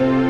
Thank you.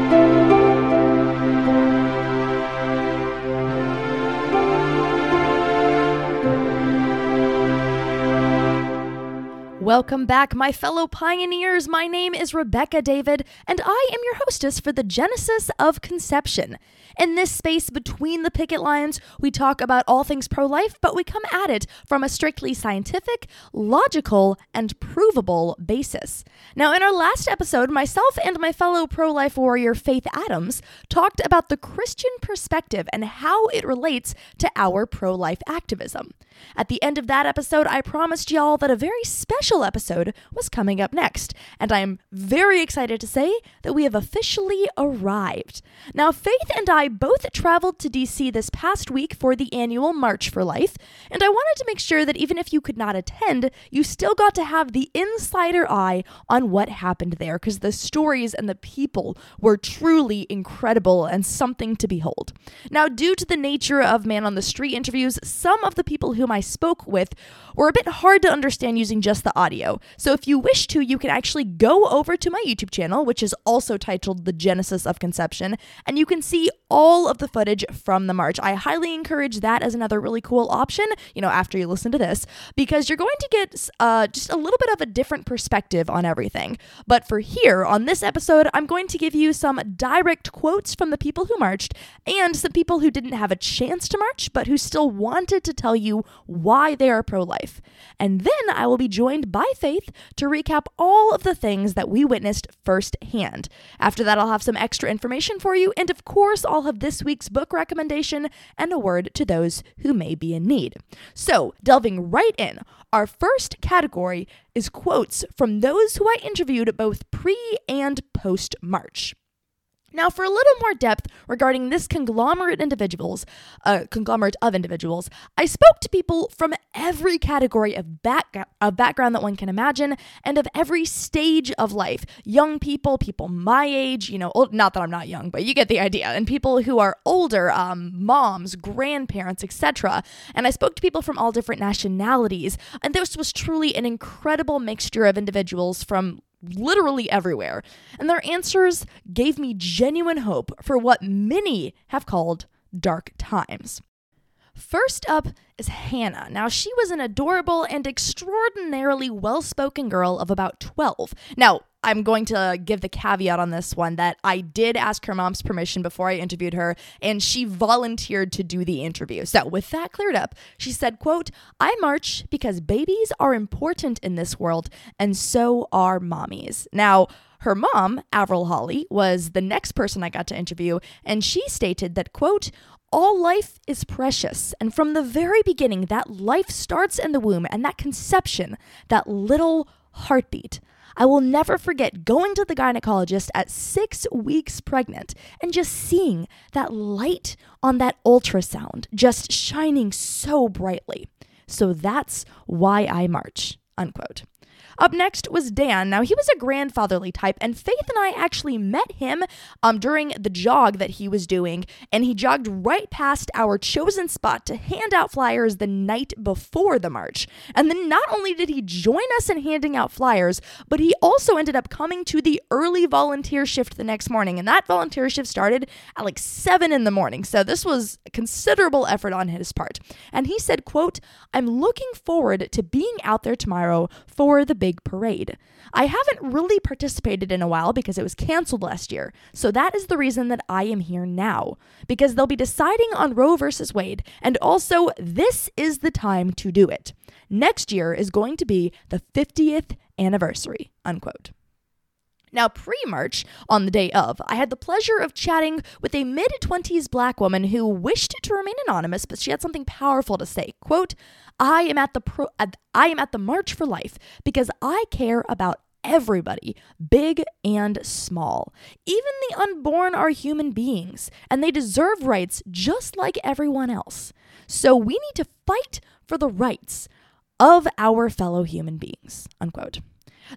Welcome back, my fellow pioneers. My name is Rebecca David, and I am your hostess for the Genesis of Conception. In this space between the picket lines, we talk about all things pro life, but we come at it from a strictly scientific, logical, and provable basis. Now, in our last episode, myself and my fellow pro life warrior Faith Adams talked about the Christian perspective and how it relates to our pro life activism. At the end of that episode, I promised y'all that a very special episode was coming up next, and I am very excited to say that we have officially arrived. Now, Faith and I both traveled to DC this past week for the annual March for Life, and I wanted to make sure that even if you could not attend, you still got to have the insider eye on what happened there, because the stories and the people were truly incredible and something to behold. Now, due to the nature of man on the street interviews, some of the people whom I spoke with were a bit hard to understand using just the audio. So if you wish to, you can actually go over to my YouTube channel, which is also titled The Genesis of Conception, and you can see all of the footage from the march. I highly encourage that as another really cool option, you know, after you listen to this, because you're going to get uh, just a little bit of a different perspective on everything. But for here, on this episode, I'm going to give you some direct quotes from the people who marched and some people who didn't have a chance to march, but who still wanted to tell you why they are pro life. And then I will be joined by Faith to recap all of the things that we witnessed firsthand. After that, I'll have some extra information for you, and of course, I'll have this week's book recommendation and a word to those who may be in need. So, delving right in, our first category is quotes from those who I interviewed both pre and post March. Now, for a little more depth regarding this conglomerate individuals, uh, conglomerate of individuals, I spoke to people from every category of back of background that one can imagine, and of every stage of life. Young people, people my age, you know, old, not that I'm not young, but you get the idea, and people who are older, um, moms, grandparents, etc. And I spoke to people from all different nationalities, and this was truly an incredible mixture of individuals from literally everywhere, and their answers gave me genuine hope for what many have called dark times. First up is Hannah. Now, she was an adorable and extraordinarily well spoken girl of about 12. Now, I'm going to give the caveat on this one that I did ask her mom's permission before I interviewed her and she volunteered to do the interview. So with that cleared up, she said, quote, I march because babies are important in this world and so are mommies. Now, her mom, Avril Holly, was the next person I got to interview, and she stated that, quote, all life is precious. And from the very beginning, that life starts in the womb and that conception, that little heartbeat. I will never forget going to the gynecologist at six weeks pregnant and just seeing that light on that ultrasound just shining so brightly. So that's why I march. Unquote. Up next was Dan. Now, he was a grandfatherly type, and Faith and I actually met him um, during the jog that he was doing, and he jogged right past our chosen spot to hand out flyers the night before the march. And then not only did he join us in handing out flyers, but he also ended up coming to the early volunteer shift the next morning, and that volunteer shift started at like 7 in the morning. So this was considerable effort on his part. And he said, quote, I'm looking forward to being out there tomorrow for the big parade. I haven't really participated in a while because it was canceled last year, so that is the reason that I am here now. Because they'll be deciding on Roe versus Wade, and also this is the time to do it. Next year is going to be the 50th anniversary. Unquote. Now, pre March, on the day of, I had the pleasure of chatting with a mid 20s black woman who wished to remain anonymous, but she had something powerful to say. Quote, I am at the pro- I am at the March for Life because I care about everybody, big and small. Even the unborn are human beings, and they deserve rights just like everyone else. So we need to fight for the rights of our fellow human beings. Unquote.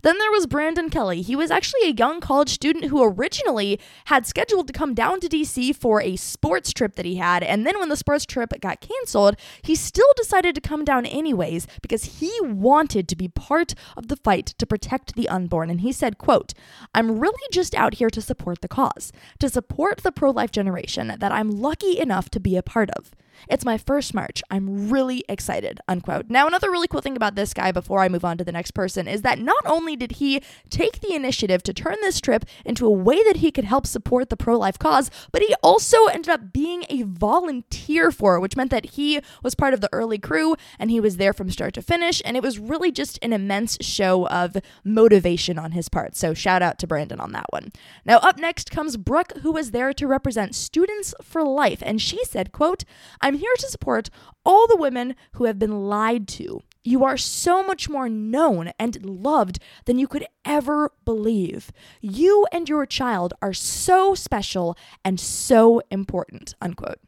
Then there was Brandon Kelly. He was actually a young college student who originally had scheduled to come down to DC for a sports trip that he had. And then when the sports trip got canceled, he still decided to come down anyways because he wanted to be part of the fight to protect the unborn. And he said, quote, I'm really just out here to support the cause, to support the pro-life generation that I'm lucky enough to be a part of. It's my first march. I'm really excited. Unquote. Now, another really cool thing about this guy before I move on to the next person is that not only did he take the initiative to turn this trip into a way that he could help support the pro life cause, but he also ended up being a volunteer for it, which meant that he was part of the early crew and he was there from start to finish. And it was really just an immense show of motivation on his part. So, shout out to Brandon on that one. Now, up next comes Brooke, who was there to represent Students for Life. And she said, quote, I'm here to support all the women who have been lied to. You are so much more known and loved than you could ever believe. You and your child are so special and so important. Unquote.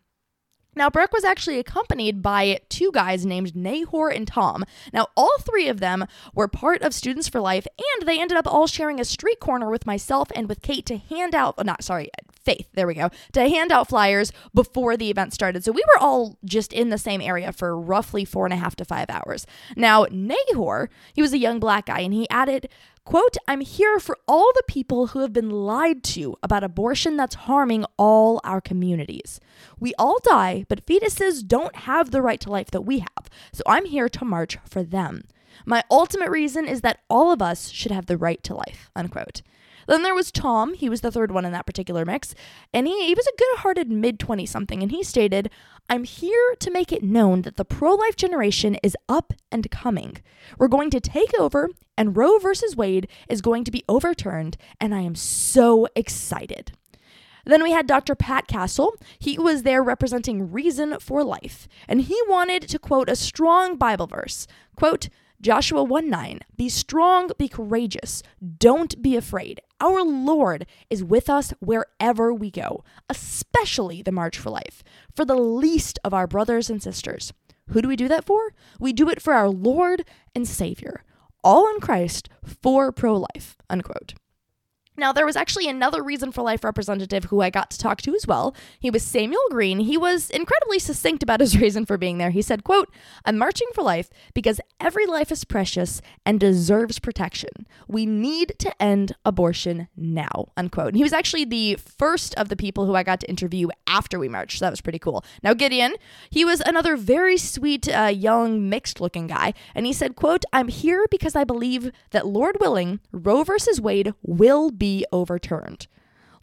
Now, Brooke was actually accompanied by two guys named Nahor and Tom. Now, all three of them were part of Students for Life, and they ended up all sharing a street corner with myself and with Kate to hand out, not sorry, Faith, there we go, to hand out flyers before the event started. So we were all just in the same area for roughly four and a half to five hours. Now, Nahor, he was a young black guy, and he added, Quote, I'm here for all the people who have been lied to about abortion that's harming all our communities. We all die, but fetuses don't have the right to life that we have. So I'm here to march for them. My ultimate reason is that all of us should have the right to life. Unquote. Then there was Tom. He was the third one in that particular mix. And he, he was a good hearted mid 20 something. And he stated, I'm here to make it known that the pro life generation is up and coming. We're going to take over, and Roe versus Wade is going to be overturned. And I am so excited. Then we had Dr. Pat Castle. He was there representing Reason for Life, and he wanted to quote a strong Bible verse. Quote, Joshua 1 9, be strong, be courageous, don't be afraid. Our Lord is with us wherever we go, especially the March for Life, for the least of our brothers and sisters. Who do we do that for? We do it for our Lord and Savior, all in Christ for pro life. Unquote. Now, there was actually another Reason for Life representative who I got to talk to as well. He was Samuel Green. He was incredibly succinct about his reason for being there. He said, quote, I'm marching for life because every life is precious and deserves protection. We need to end abortion now, unquote. And he was actually the first of the people who I got to interview after we marched, so that was pretty cool. Now, Gideon, he was another very sweet, uh, young, mixed-looking guy, and he said, quote, I'm here because I believe that, Lord willing, Roe versus Wade will be be overturned.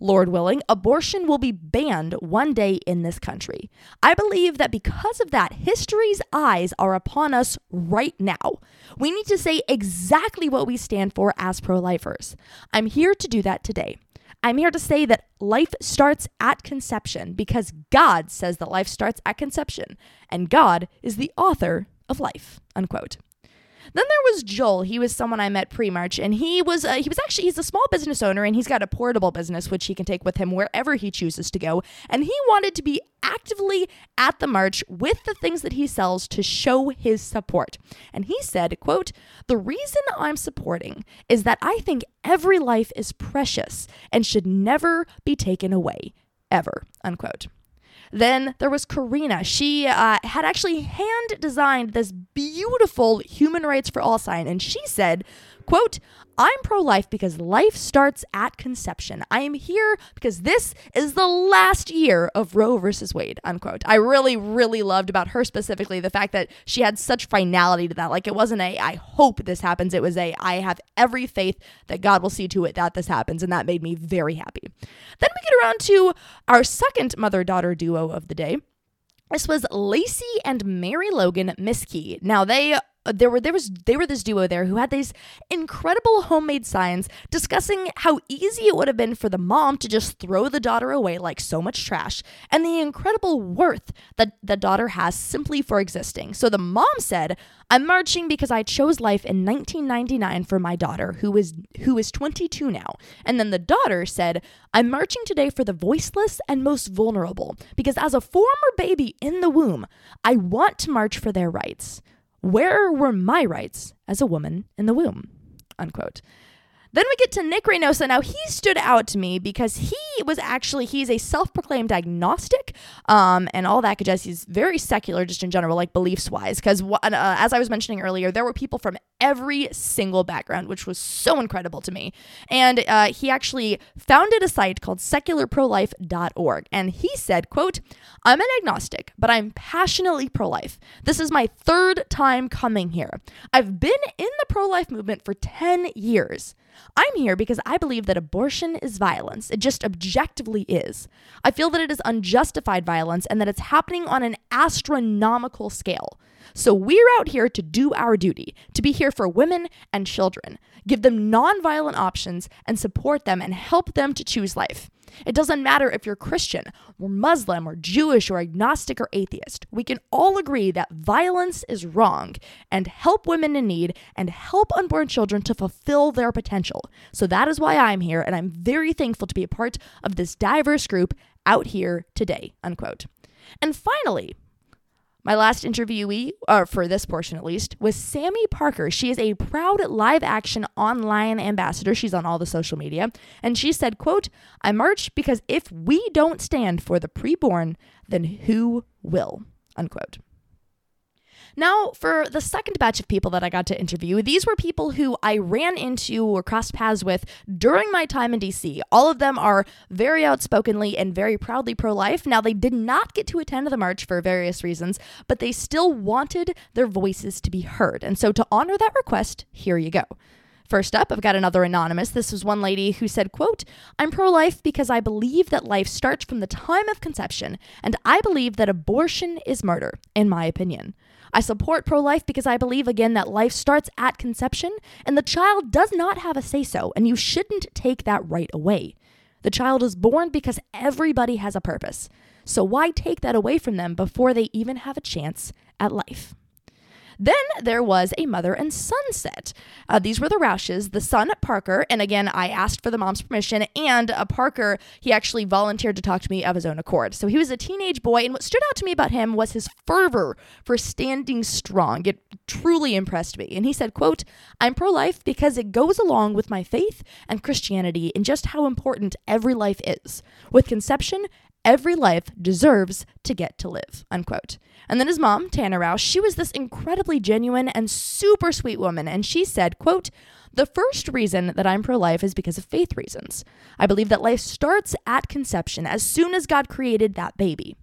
Lord willing, abortion will be banned one day in this country. I believe that because of that, history's eyes are upon us right now. We need to say exactly what we stand for as pro lifers. I'm here to do that today. I'm here to say that life starts at conception because God says that life starts at conception, and God is the author of life. Unquote. Then there was Joel. He was someone I met pre-March, and he was uh, he was actually he's a small business owner, and he's got a portable business which he can take with him wherever he chooses to go. And he wanted to be actively at the march with the things that he sells to show his support. And he said, "quote The reason I'm supporting is that I think every life is precious and should never be taken away, ever." Unquote. Then there was Karina. She uh, had actually hand designed this beautiful human rights for all sign, and she said, quote, I'm pro life because life starts at conception. I am here because this is the last year of Roe versus Wade, unquote. I really, really loved about her specifically the fact that she had such finality to that. Like it wasn't a, I hope this happens. It was a, I have every faith that God will see to it that this happens. And that made me very happy. Then we get around to our second mother daughter duo of the day. This was Lacey and Mary Logan Miskey. Now they Uh, there were there was they were this duo there who had these incredible homemade signs discussing how easy it would have been for the mom to just throw the daughter away like so much trash and the incredible worth that the daughter has simply for existing. So the mom said, "I'm marching because I chose life in 1999 for my daughter who is who is 22 now." And then the daughter said, "I'm marching today for the voiceless and most vulnerable because as a former baby in the womb, I want to march for their rights." Where were my rights as a woman in the womb? unquote. Then we get to Nick Reynosa. Now, he stood out to me because he was actually, he's a self proclaimed agnostic um, and all that. Because he's very secular just in general, like beliefs wise. Because uh, as I was mentioning earlier, there were people from every single background, which was so incredible to me. And uh, he actually founded a site called secularprolife.org. And he said, quote, I'm an agnostic, but I'm passionately pro-life. This is my third time coming here. I've been in the pro-life movement for 10 years. I'm here because I believe that abortion is violence. It just objectively is. I feel that it is unjustified violence and that it's happening on an astronomical scale. So we're out here to do our duty, to be here for women and children, give them nonviolent options and support them and help them to choose life. It doesn't matter if you're Christian or Muslim or Jewish or agnostic or atheist. We can all agree that violence is wrong and help women in need and help unborn children to fulfill their potential. So that is why I'm here and I'm very thankful to be a part of this diverse group out here today. Unquote. And finally, my last interviewee, or for this portion at least, was Sammy Parker. She is a proud live action online ambassador. She's on all the social media. And she said, quote, I march because if we don't stand for the preborn, then who will? Unquote. Now, for the second batch of people that I got to interview, these were people who I ran into or crossed paths with during my time in DC. All of them are very outspokenly and very proudly pro life. Now, they did not get to attend the march for various reasons, but they still wanted their voices to be heard. And so, to honor that request, here you go. First up, I've got another anonymous. This was one lady who said, quote, I'm pro-life because I believe that life starts from the time of conception, and I believe that abortion is murder, in my opinion. I support pro life because I believe, again, that life starts at conception and the child does not have a say so, and you shouldn't take that right away. The child is born because everybody has a purpose. So why take that away from them before they even have a chance at life? Then there was a mother and son set. Uh, these were the Roushes, the son, Parker. And again, I asked for the mom's permission. And uh, Parker, he actually volunteered to talk to me of his own accord. So he was a teenage boy. And what stood out to me about him was his fervor for standing strong. It truly impressed me. And he said, quote, I'm pro-life because it goes along with my faith and Christianity and just how important every life is. With conception, every life deserves to get to live, unquote. And then his mom, Tana Rouse, she was this incredibly genuine and super sweet woman, and she said, quote, the first reason that I'm pro life is because of faith reasons. I believe that life starts at conception as soon as God created that baby.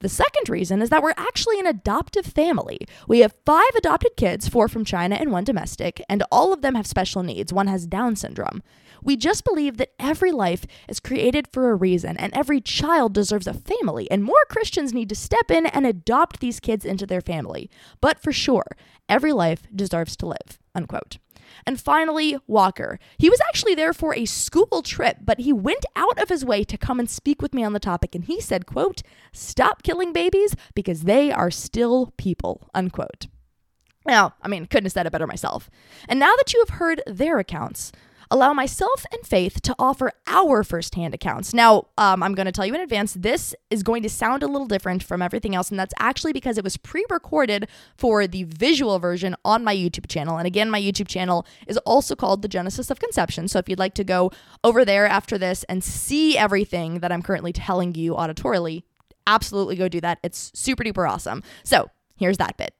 The second reason is that we're actually an adoptive family. We have five adopted kids, four from China and one domestic, and all of them have special needs. One has Down syndrome. We just believe that every life is created for a reason and every child deserves a family, and more Christians need to step in and adopt these kids into their family. But for sure, every life deserves to live. Unquote. And finally, Walker. He was actually there for a school trip, but he went out of his way to come and speak with me on the topic and he said, quote, "Stop killing babies because they are still people." Unquote. Now, I mean, couldn't have said it better myself. And now that you have heard their accounts, allow myself and Faith to offer our firsthand accounts. Now, um, I'm going to tell you in advance, this is going to sound a little different from everything else, and that's actually because it was pre recorded for the visual version on my YouTube channel. And again, my YouTube channel is also called The Genesis of Conception. So if you'd like to go over there after this and see everything that I'm currently telling you auditorily, absolutely go do that. It's super duper awesome. So here's that bit.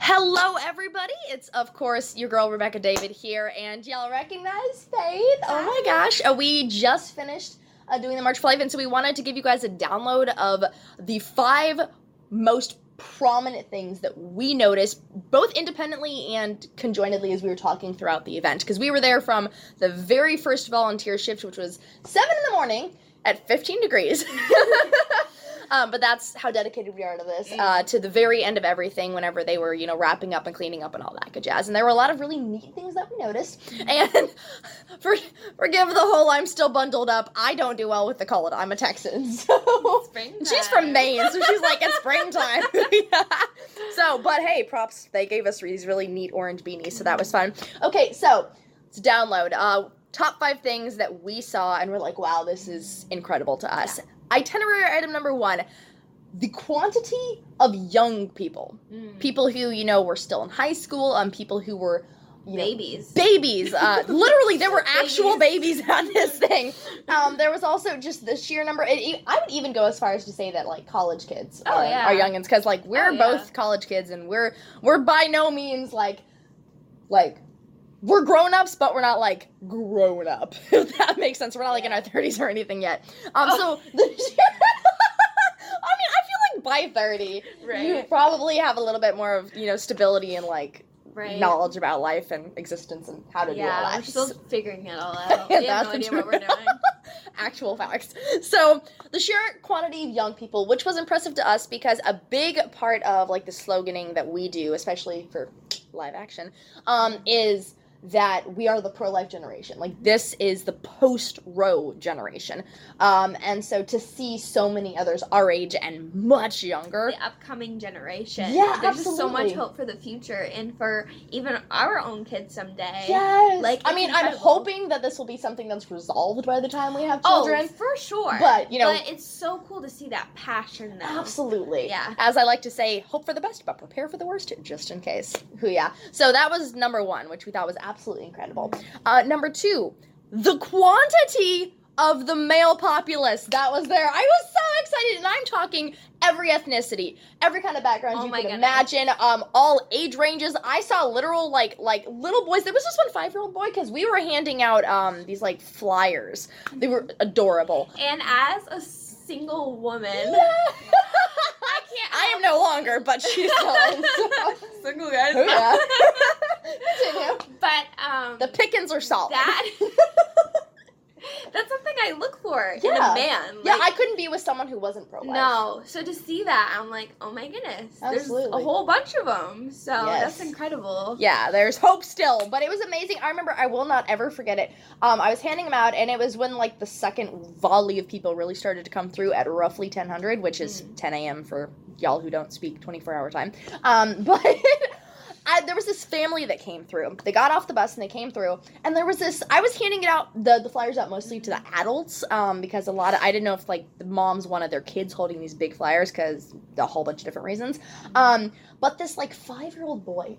Hello, everybody. It's, of course, your girl Rebecca David here, and y'all recognize Faith. Oh my gosh. Uh, we just finished uh, doing the March for Life, and so we wanted to give you guys a download of the five most prominent things that we noticed both independently and conjointedly as we were talking throughout the event because we were there from the very first volunteer shift which was 7 in the morning at 15 degrees Um, but that's how dedicated we are to this, uh, to the very end of everything. Whenever they were, you know, wrapping up and cleaning up and all that good jazz, and there were a lot of really neat things that we noticed. And for, forgive the whole I'm still bundled up. I don't do well with the cold. I'm a Texan, so she's from Maine, so she's like it's springtime. yeah. So, but hey, props. They gave us these really neat orange beanies, so that was fun. Okay, so let's download. Uh, top five things that we saw and we're like, wow, this is incredible to us. Yeah. Itinerary item number one the quantity of young people, Mm. people who, you know, were still in high school, um, people who were you know, Babies. babies. Uh, literally, there were actual babies on this thing. Um, there was also just the sheer number. It, I would even go as far as to say that like college kids Oh, are, yeah. are youngins because like we're Oh, yeah. both college kids and we're we're by no means like like we're grown ups, but we're not like grown up. If that makes sense. We're not like in our thirties or anything yet. Um, Oh. so the I mean, I feel like by thirty, you probably have a little bit more of you know stability and like Right. knowledge about life and existence and how to do all Yeah, that. we're still figuring it all out. Yeah, we have no idea what we're doing. Actual facts. So the sheer quantity of young people, which was impressive to us because a big part of like the sloganing that we do, especially for live action, um, is that we are the pro-life generation. Like this is the post-Roe generation, um, and so to see so many others our age and much younger, The upcoming generation. Yeah, There's just so much hope for the future and for even our own kids someday. yes. Like, I mean, I'm hoping that this will be something that's resolved by the time we have children. Oh, children. for sure. But, you know- But it's so cool to see that passion though. Absolutely. Yeah. As I like to say, hope for the best, but prepare for the worst, just in case. Who yeah. So that was number one, which we thought was absolutely incredible. Uh, number two, the quantity of the male populace that was there. I was so excited, and I'm talking every ethnicity, every kind of background Oh you can goodness. imagine, um, all age ranges. I saw literal like like little boys. There was this one five year old boy because we were handing out um these like flyers. They were adorable. And as a single woman, I can't I am no longer, but she's still. So. single guys. Oh, yeah. Continue. but um The pickings are solid. that that's something I look for in Yeah. a man. yeah, I couldn't be with someone who wasn't pro. No, so to see that, I'm like, oh my goodness, Absolutely. there's a whole bunch of them. So Yes. that's incredible. Yeah, there's hope still, but it was amazing. I remember, I will not ever forget it. Um, I was handing them out, and it was when like the second volley of people really started to come through at roughly 1000, which is Mm. 10 a.m. for y'all who don't speak 24 hour time. Um, but I, there was this family that came through. They got off the bus and they came through, and there was this. I was handing it out the the flyers out mostly to the adults um, because a lot of I didn't know if like the moms wanted their kids holding these big flyers because a whole bunch of different reasons. Um, but this like five year old boy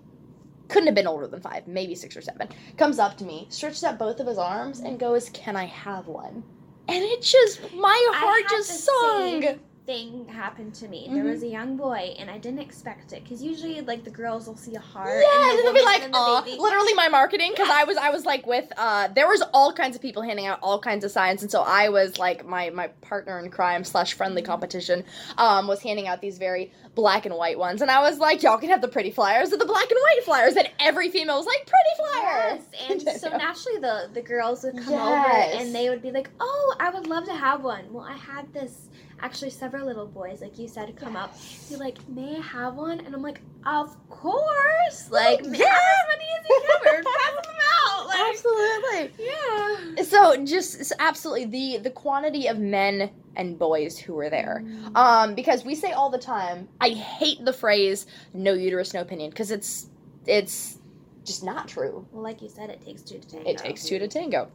couldn't have been older than five, maybe six or seven, comes up to me, stretches out both of his arms, and goes, Can I have one? And it just, my heart just sung. same Thing happened to me. There Mhm. was a young boy, and I didn't expect it because usually, like the girls will see a heart. Yeah, and and they'll be like, the baby. Literally, my marketing because I was, I was like with, uh, there was all kinds of people handing out all kinds of signs, and so I was like my my partner in crime slash friendly competition, um, was handing out these very black and white ones, and I was like, y'all can have the pretty flyers or the black and white flyers, and every female was like, pretty flyers. Yes, and so naturally the the girls would come Yes. over and they would be like, "Oh, I would love to have one." Well, I had this actually several little boys, like you said, come up, be like, "May I have one?" And I'm like, "Of course!" Like, Yeah. many as you can, pass them out. Like, Absolutely. yeah. So just absolutely the the quantity of men and boys who were there. Mm. Um, because we say all the time, I hate the phrase "no uterus, no opinion" because it's it's just not true. Well, like you said, it takes two to tango. It takes two to tango.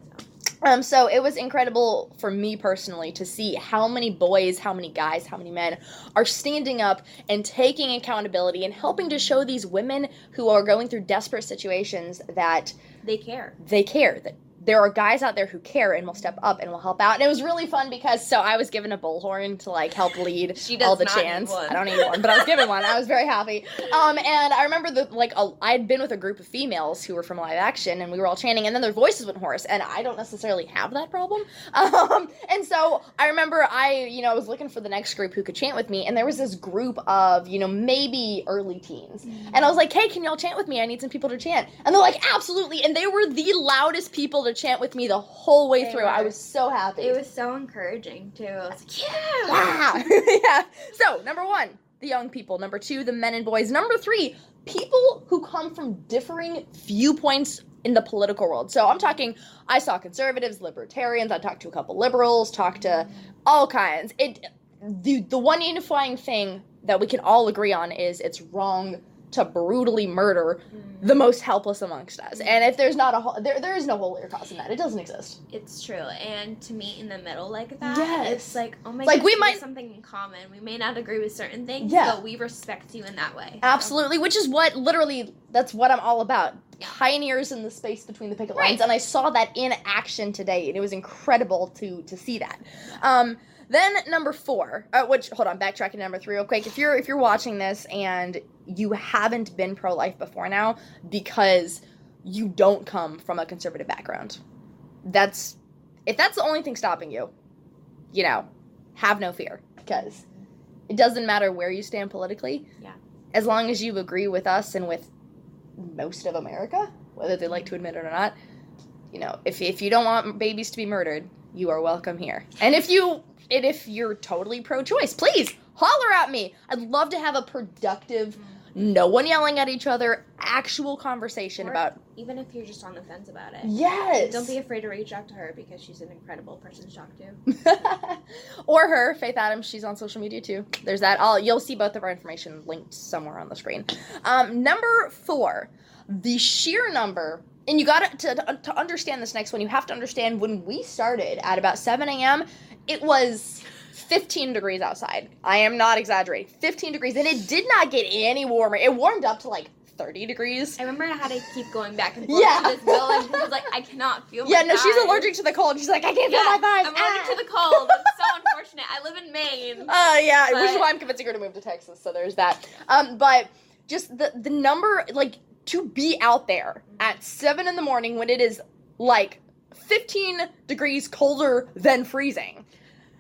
Um, so it was incredible for me personally to see how many boys, how many guys, how many men are standing up and taking accountability and helping to show these women who are going through desperate situations that They care. they care that there are guys out there who care and will step up and will help out. And it was really fun because so I was given a bullhorn to like help lead She all the chants. I don't need one, but I was given one. I was very happy. Um, and I remember the like a, I had been with a group of females who were from live action, and we were all chanting, and then their voices went hoarse, and I don't necessarily have that problem. Um, and so I remember I you know I was looking for the next group who could chant with me, and there was this group of you know maybe early teens, and I was like, hey, can y'all chant with me? I need some people to chant. And they're like, absolutely. And they were the loudest people to chant with me the whole way They through. I was so happy. It was so encouraging too. I was like, yeah. yeah. yeah. So, number one, the young people. Number two, the men and boys. Number three, people who come from differing viewpoints in the political world. So I'm talking, I saw conservatives, libertarians, I talked to a couple liberals, talked to all kinds. It the the one unifying thing that we can all agree on is it's wrong to brutally murder the most helpless amongst us. And if there's not a ho- there there is no holier cause in that. It doesn't exist. It's true, and to meet in the middle like that, Yes. it's like oh my Like, gosh, we have might- something in common. We may not agree with certain things, Yeah. but we respect you in that way. So- Absolutely, which is what literally that's what I'm all about. Pioneers in the space between the picket lines, and I saw that in action today, and it was incredible to to see that. Um, then number four, uh, which hold on, backtracking to number three real quick. If you're if you're watching this and you haven't been pro life before now because you don't come from a conservative background, that's if that's the only thing stopping you, you know, have no fear because it doesn't matter where you stand politically. Yeah. As long as you agree with us and with most of America, whether they like to admit it or not, you know, if if you don't want babies to be murdered, you are welcome here. And if you and if you're totally pro-choice, please holler at me. I'd love to have a productive, no one yelling at each other, actual conversation Or- about Even if you're just on the fence about it, yes. don't be afraid to reach out to her because she's an incredible person to talk to. or her, Faith Adams. She's on social media too. There's that. I'll you'll see both of our information linked somewhere on the screen. Um, number four, the sheer number. And you got to, to to understand this next one. You have to understand when we started at about 7 a.m. It was 15 degrees outside. I am not exaggerating. 15 degrees, and it did not get any warmer. It warmed up to like 30 degrees. I remember I had to keep going back and forth Yeah. to this building because I was like, I cannot feel Yeah, no, she's allergic to the cold. She's like, I can't Yeah, feel my thighs. I'm Ah. allergic to the cold. It's so unfortunate. I live in Maine. Uh, yeah, which is why I'm convincing her to move to Texas. So there's that. Um, but just the the number, like to be out there at seven in the morning when it is like 15 degrees colder than freezing.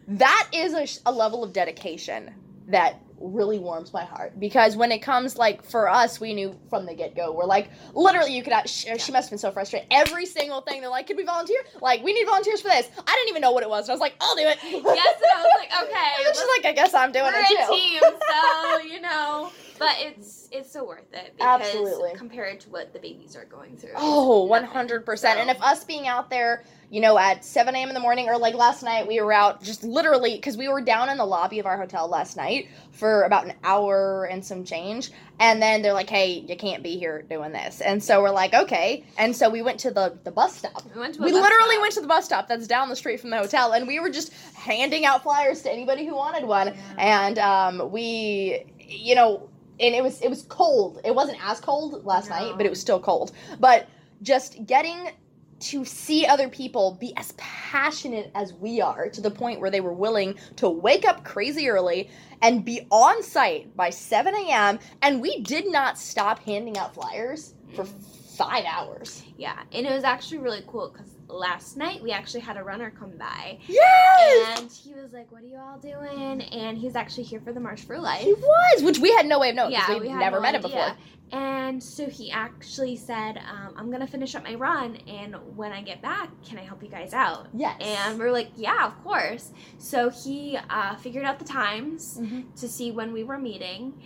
That is a, a level of dedication that really warms my heart because when it comes like for us we knew from the get-go we're like literally you could have, she, she must have been so frustrated every single thing they're like could we volunteer like we need volunteers for this i didn't even know what it was and i was like i'll do it Yes, and I was like, okay. and she's like, I guess I'm doing we're it a too. team, so you know. But it's it's so worth it because Absolutely. compared to what the babies are going through. Oh, it's 100%. nothing. And if us being out there, you know, at 7 a.m. in the morning, or like last night, we were out just literally because we were down in the lobby of our hotel last night for about an hour and some change. And then they're like, hey, you can't be here doing this. And so we're like, okay. And so we went to the, the bus stop. we went to a We literally stop. went to the bus stop that's down the street from the hotel, and we were just handing out flyers to anybody who wanted one. And um, we, you know, and it was it was cold. It wasn't as cold last night, but it was still cold. But just getting to see other people be as passionate as we are to the point where they were willing to wake up crazy early and be on site by 7 a.m. And we did not stop handing out flyers for five hours. Yeah, and it was actually really cool because last night we actually had a runner come by, Yes! and he was like, "What are you all doing?" And he's actually here for the March for Life. He was, which we had no way of knowing yeah, because we we'd had never no met him before. And so he actually said, um, "I'm gonna finish up my run, and when I get back, can I help you guys out?" Yes. And we're like, "Yeah, of course." So he uh, figured out the times Mhm. to see when we were meeting,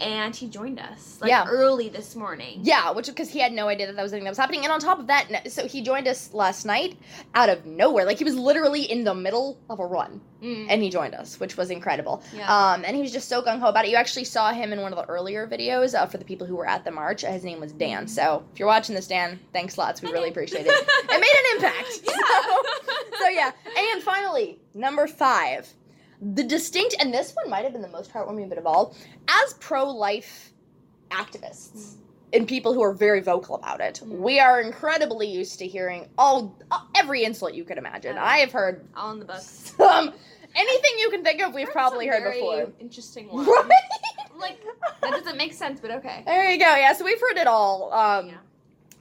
and he joined us like Yeah. early this morning. Yeah, which because he had no idea that that was something that was happening, and on top of that, so he joined us last night out of nowhere. Like he was literally in the middle of a run, Mm, and he joined us, which was incredible. yeah. Um, and he was just so gung ho about it. You actually saw him in one of the earlier videos uh, for the people who were at the march. Uh, His name was Dan. So if you're watching this, Dan, thanks lots. We really appreciate it. It made an impact. Yeah. So, so yeah. And finally, number five, the distinct, and this one might have been the most heartwarming bit of all, as pro-life activists and people who are very vocal about it, Mm. we are incredibly used to hearing all uh, every insult you could imagine. I have heard all in the books. some anything you can think of. We've probably heard very before. Interesting one. Right? Like that doesn't make sense, but okay. There you go. Yeah, so we've heard it all. Um, Yeah.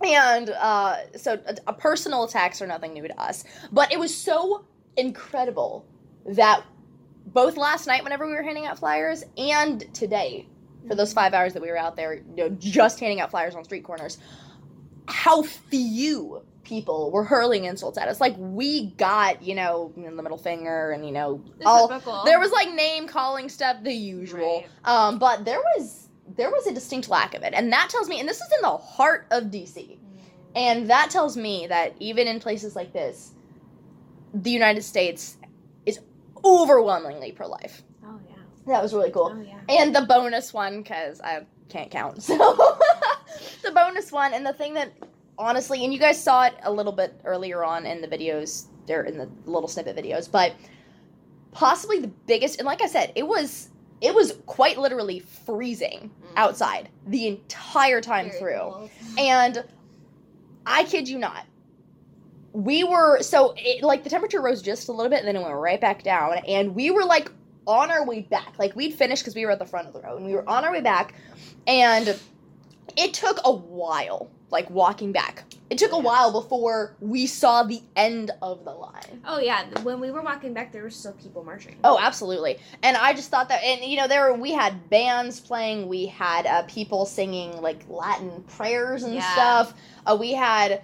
And uh, so uh, uh, personal attacks are nothing new to us. But it was so incredible that both last night, whenever we were handing out flyers, and today, for those five hours that we were out there, you know, just handing out flyers on street corners, how few people were hurling insults at us. Like we got, you know, the middle finger and you know The all typical. there was like name calling stuff, the usual. Um, but there was there was a distinct lack of it, and that tells me. And this is in the heart of DC, and that tells me that even in places like this, the United States overwhelmingly pro-life. Oh yeah. That was really cool. Oh yeah. And the bonus one, because I can't count. So the bonus one and the thing that honestly, and you guys saw it a little bit earlier on in the videos, there in the little snippet videos, but possibly the biggest and like I said, it was it was quite literally freezing mm. outside the entire time Very through. cool. And I kid you not. We were so it, like the temperature rose just a little bit and then it went right back down and we were like on our way back. Like we'd finished cuz we were at the front of the road and we were on our way back and it took a while like walking back. It took a while before we saw the end of the line. Oh yeah, when we were walking back, there were still people marching. Oh, absolutely. And I just thought that, and you know, there were, we had bands playing, we had uh, people singing like Latin prayers and Yeah. stuff. Uh, we had,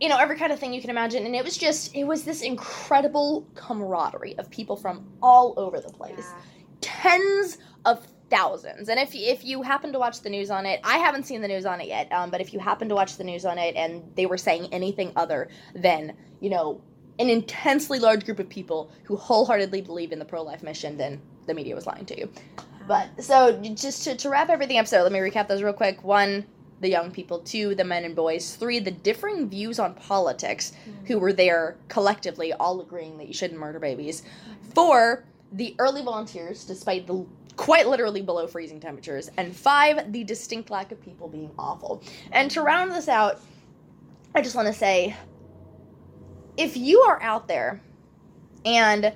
you know, every kind of thing you can imagine, and it was just, it was this incredible camaraderie of people from all over the place, Yeah. tens of thousands. And if if you happen to watch the news on it, I haven't seen the news on it yet. Um, but if you happen to watch the news on it, and they were saying anything other than, you know, an intensely large group of people who wholeheartedly believe in the pro life mission, then the media was lying to you. But so just to, to wrap everything up, so let me recap those real quick. One, the young people. Two, the men and boys. Three, the differing views on politics mm-hmm. who were there collectively, all agreeing that you shouldn't murder babies. Four, the early volunteers, despite the quite literally below freezing temperatures. And five, the distinct lack of people being awful. And to round this out, I just want to say if you are out there and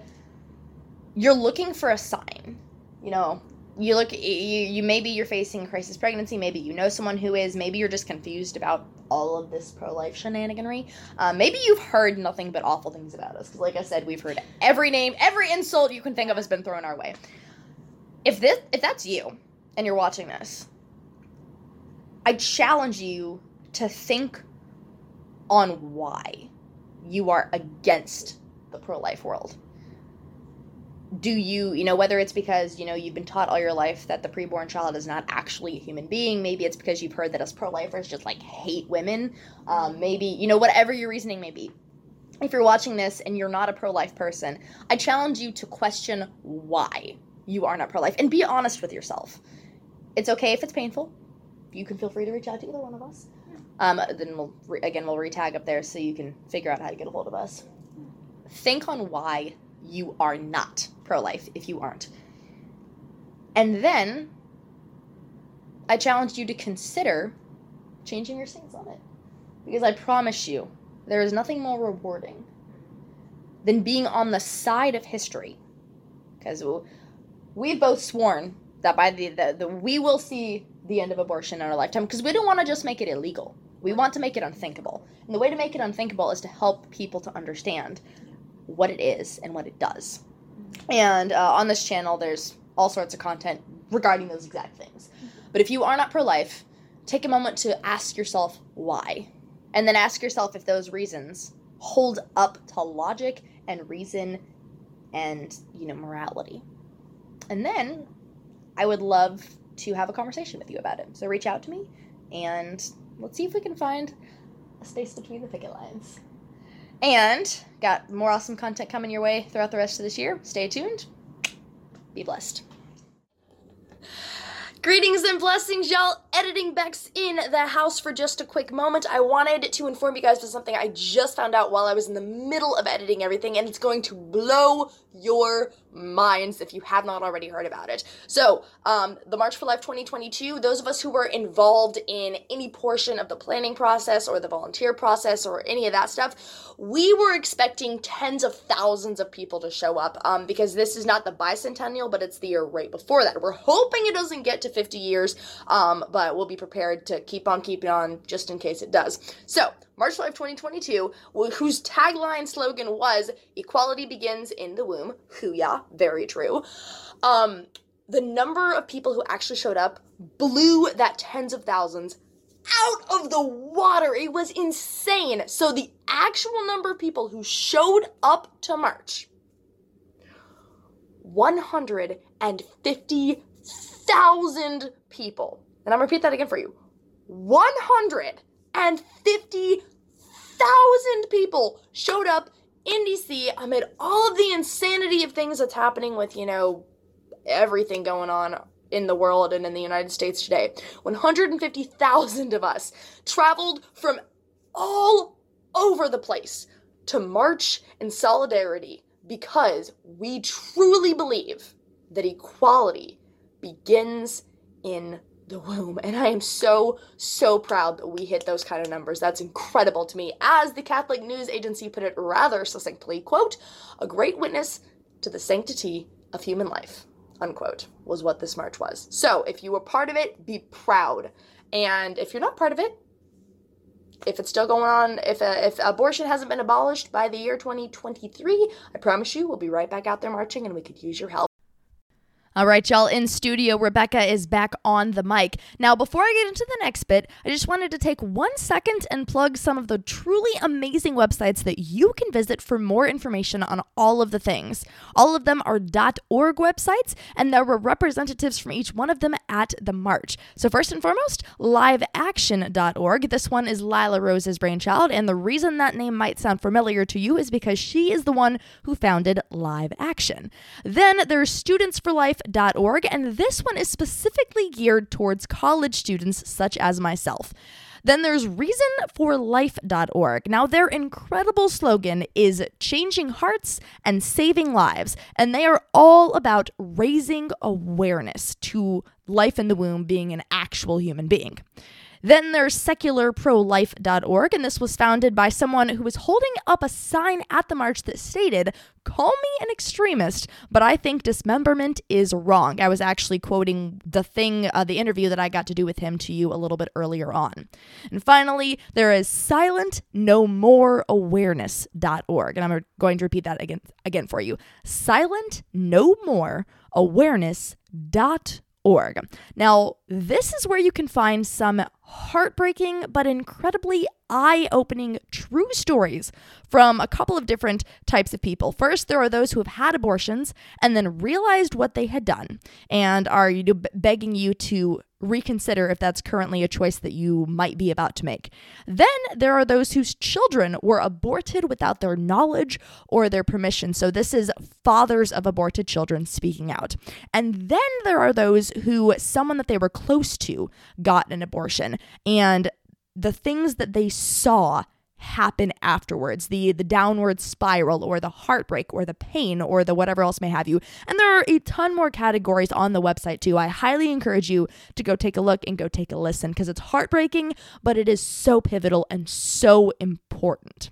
you're looking for a sign, you know, you look you, you maybe you're facing crisis pregnancy, maybe you know someone who is, maybe you're just confused about all of this pro-life shenaniganry. Uh, maybe you've heard nothing but awful things about us because, like I said, we've heard every name, every insult you can think of has been thrown our way. If this, if that's you, and you're watching this, I challenge you to think on why you are against the pro-life world do you you know whether it's because you know you've been taught all your life that the preborn child is not actually a human being maybe it's because you've heard that us pro-lifers just like hate women um, maybe you know whatever your reasoning may be. If you're watching this and you're not a pro-life person i challenge you to question why you are not pro-life and be honest with yourself. It's okay if it's painful. You can feel free to reach out to either one of us. Um, then we'll re- again we'll retag up there so you can figure out how to get a hold of us. Think on why you are not pro life if you aren't. And then I challenged you to consider changing your stance on it. Because I promise you, there is nothing more rewarding than being on the side of history. Because we've both sworn that by the, the, the we will see the end of abortion in our lifetime because we don't want to just make it illegal. We want to make it unthinkable. And the way to make it unthinkable is to help people to understand what it is and what it does. And uh, on this channel, there's all sorts of content regarding those exact things. But if you are not pro life, take a moment to ask yourself why. And then ask yourself if those reasons hold up to logic and reason and, you know, morality. And then I would love to have a conversation with you about it. So reach out to me and let's see if we can find a space between the picket lines. And got more awesome content coming your way throughout the rest of this year. Stay tuned. Be blessed. Greetings and blessings, y'all. Editing Bex in the house for just a quick moment. I wanted to inform you guys of something I just found out while I was in the middle of editing everything, and it's going to blow your minds if you have not already heard about it. So, um, the March for Life 2022, those of us who were involved in any portion of the planning process or the volunteer process or any of that stuff, we were expecting tens of thousands of people to show up um, because this is not the bicentennial, but it's the year right before that. We're hoping it doesn't get to 50 years, um, but we'll be prepared to keep on keeping on just in case it does. So, March 5, 2022, whose tagline slogan was Equality Begins in the Womb. Hooyah, very true. Um, the number of people who actually showed up blew that tens of thousands out of the water. It was insane. So the actual number of people who showed up to March 150,000 people. And I'm gonna repeat that again for you 150,000 people showed up in DC amid all of the insanity of things that's happening with, you know, everything going on in the world and in the United States today. 150,000 of us traveled from all over the place to march in solidarity because we truly believe that equality begins in the womb. And I am so, so proud that we hit those kind of numbers. That's incredible to me. As the Catholic News Agency put it rather succinctly, quote, a great witness to the sanctity of human life, unquote, was what this march was. So if you were part of it, be proud. And if you're not part of it, if it's still going on, if, uh, if abortion hasn't been abolished by the year 2023, I promise you we'll be right back out there marching and we could use your help. All right, y'all, in studio, Rebecca is back on the mic. Now, before I get into the next bit, I just wanted to take one second and plug some of the truly amazing websites that you can visit for more information on all of the things. All of them are .org websites, and there were representatives from each one of them at the march. So, first and foremost, liveaction.org. This one is Lila Rose's brainchild, and the reason that name might sound familiar to you is because she is the one who founded Live Action. Then there's Students for Life life.org, and this one is specifically geared towards college students such as myself. Then there's reasonforlife.org. Now, their incredible slogan is changing hearts and saving lives, and they are all about raising awareness to life in the womb being an actual human being. Then there's secularprolife.org, and this was founded by someone who was holding up a sign at the march that stated, Call me an extremist, but I think dismemberment is wrong. I was actually quoting the thing, uh, the interview that I got to do with him to you a little bit earlier on. And finally, there is silentnomoreawareness.org, and I'm going to repeat that again, again for you. Silentnomoreawareness.org org. Now, this is where you can find some heartbreaking but incredibly eye opening true stories from a couple of different types of people. First, there are those who have had abortions and then realized what they had done and are begging you to reconsider if that's currently a choice that you might be about to make. Then there are those whose children were aborted without their knowledge or their permission. So this is fathers of aborted children speaking out. And then there are those who someone that they were close to got an abortion. And the things that they saw happen afterwards the the downward spiral or the heartbreak or the pain or the whatever else may have you. And there are a ton more categories on the website too. I highly encourage you to go take a look and go take a listen because it's heartbreaking but it is so pivotal and so important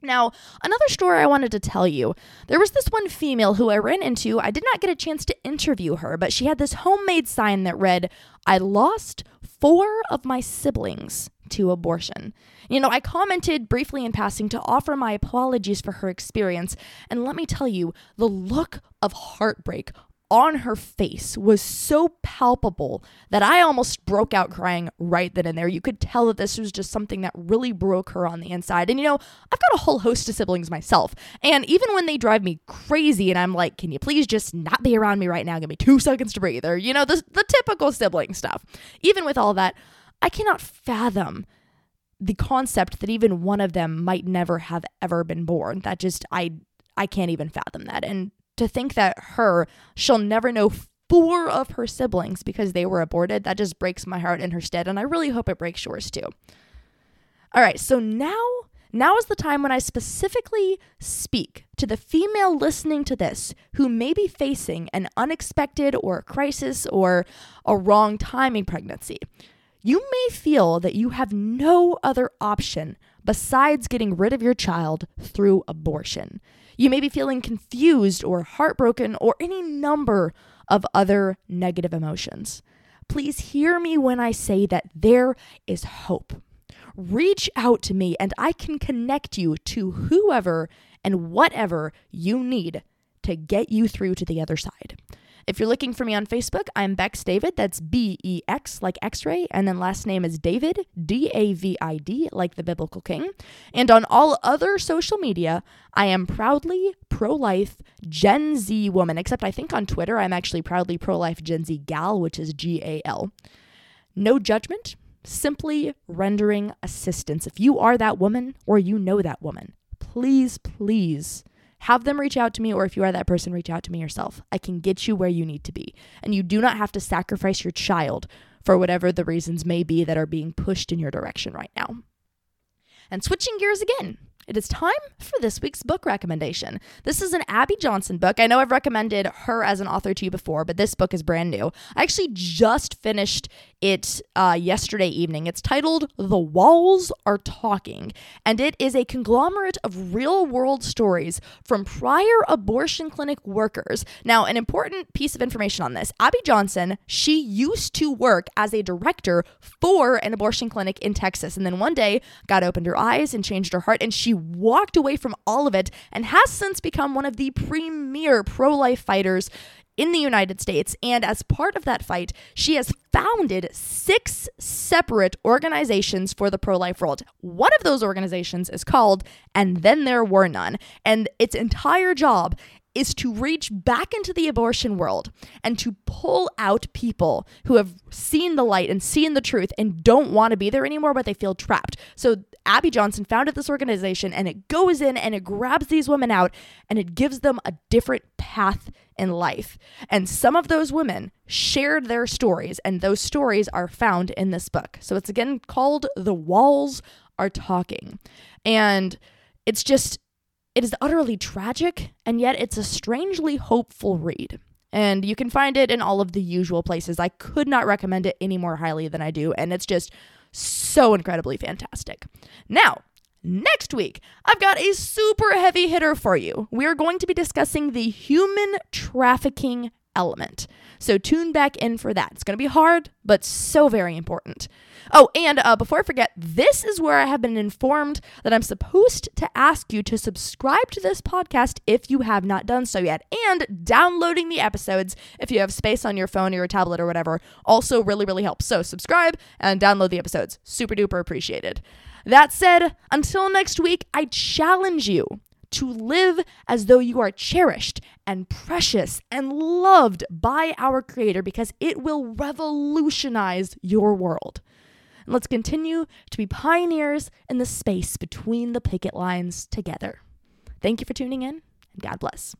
now, another story I wanted to tell you. There was this one female who I ran into. I did not get a chance to interview her, but she had this homemade sign that read, I lost four of my siblings to abortion. You know, I commented briefly in passing to offer my apologies for her experience, and let me tell you, the look of heartbreak on her face was so palpable that I almost broke out crying right then and there. You could tell that this was just something that really broke her on the inside. And you know, I've got a whole host of siblings myself. And even when they drive me crazy and I'm like, can you please just not be around me right now? Give me two seconds to breathe, or, you know, the, the typical sibling stuff. Even with all that, I cannot fathom the concept that even one of them might never have ever been born. That just, I. I can't even fathom that. And to think that her, she'll never know four of her siblings because they were aborted, that just breaks my heart in her stead. And I really hope it breaks yours too. All right, so now. Now is the time when I specifically speak to the female listening to this who may be facing an unexpected or a crisis or a wrong timing pregnancy. You may feel that you have no other option besides getting rid of your child through abortion. You may be feeling confused or heartbroken or any number of other negative emotions. Please hear me when I say that there is hope. Reach out to me and I can connect you to whoever and whatever you need to get you through to the other side. If you're looking for me on Facebook, I'm Bex David. That's B E X, like X ray. And then last name is David, D A V I D, like the biblical king. And on all other social media, I am proudly pro life Gen Z woman, except I think on Twitter, I'm actually proudly pro life Gen Z gal, which is G A L. No judgment, simply rendering assistance. If you are that woman or you know that woman, please, please have them reach out to me, or if you are that person, reach out to me yourself. I can get you where you need to be. And you do not have to sacrifice your child for whatever the reasons may be that are being pushed in your direction right now. And switching gears again, it is time for this week's book recommendation. This is an Abby Johnson book. I know I've recommended her as an author to you before, but this book is brand new. I actually just finished it uh, yesterday evening. It's titled The Walls Are Talking, and it is a conglomerate of real world stories from prior abortion clinic workers. Now, an important piece of information on this Abby Johnson, she used to work as a director for an abortion clinic in Texas, and then one day God opened her eyes and changed her heart, and she walked away from all of it and has since become one of the premier pro life fighters in the United States. And as part of that fight, she has founded six separate organizations for the pro life world. One of those organizations is called And Then There Were None. And its entire job is to reach back into the abortion world and to pull out people who have seen the light and seen the truth and don't want to be there anymore, but they feel trapped. So Abby Johnson founded this organization and it goes in and it grabs these women out and it gives them a different path in life. And some of those women shared their stories, and those stories are found in this book. So it's again called The Walls Are Talking. And it's just, it is utterly tragic, and yet it's a strangely hopeful read. And you can find it in all of the usual places. I could not recommend it any more highly than I do. And it's just so incredibly fantastic. Now, Next week, I've got a super heavy hitter for you. We are going to be discussing the human trafficking element. So tune back in for that. It's going to be hard, but so very important. Oh, and uh, before I forget, this is where I have been informed that I'm supposed to ask you to subscribe to this podcast if you have not done so yet, and downloading the episodes if you have space on your phone or your tablet or whatever also really, really helps. So subscribe and download the episodes. Super duper appreciated. That said, until next week, I challenge you to live as though you are cherished and precious and loved by our Creator because it will revolutionize your world. And let's continue to be pioneers in the space between the picket lines together. Thank you for tuning in, and God bless.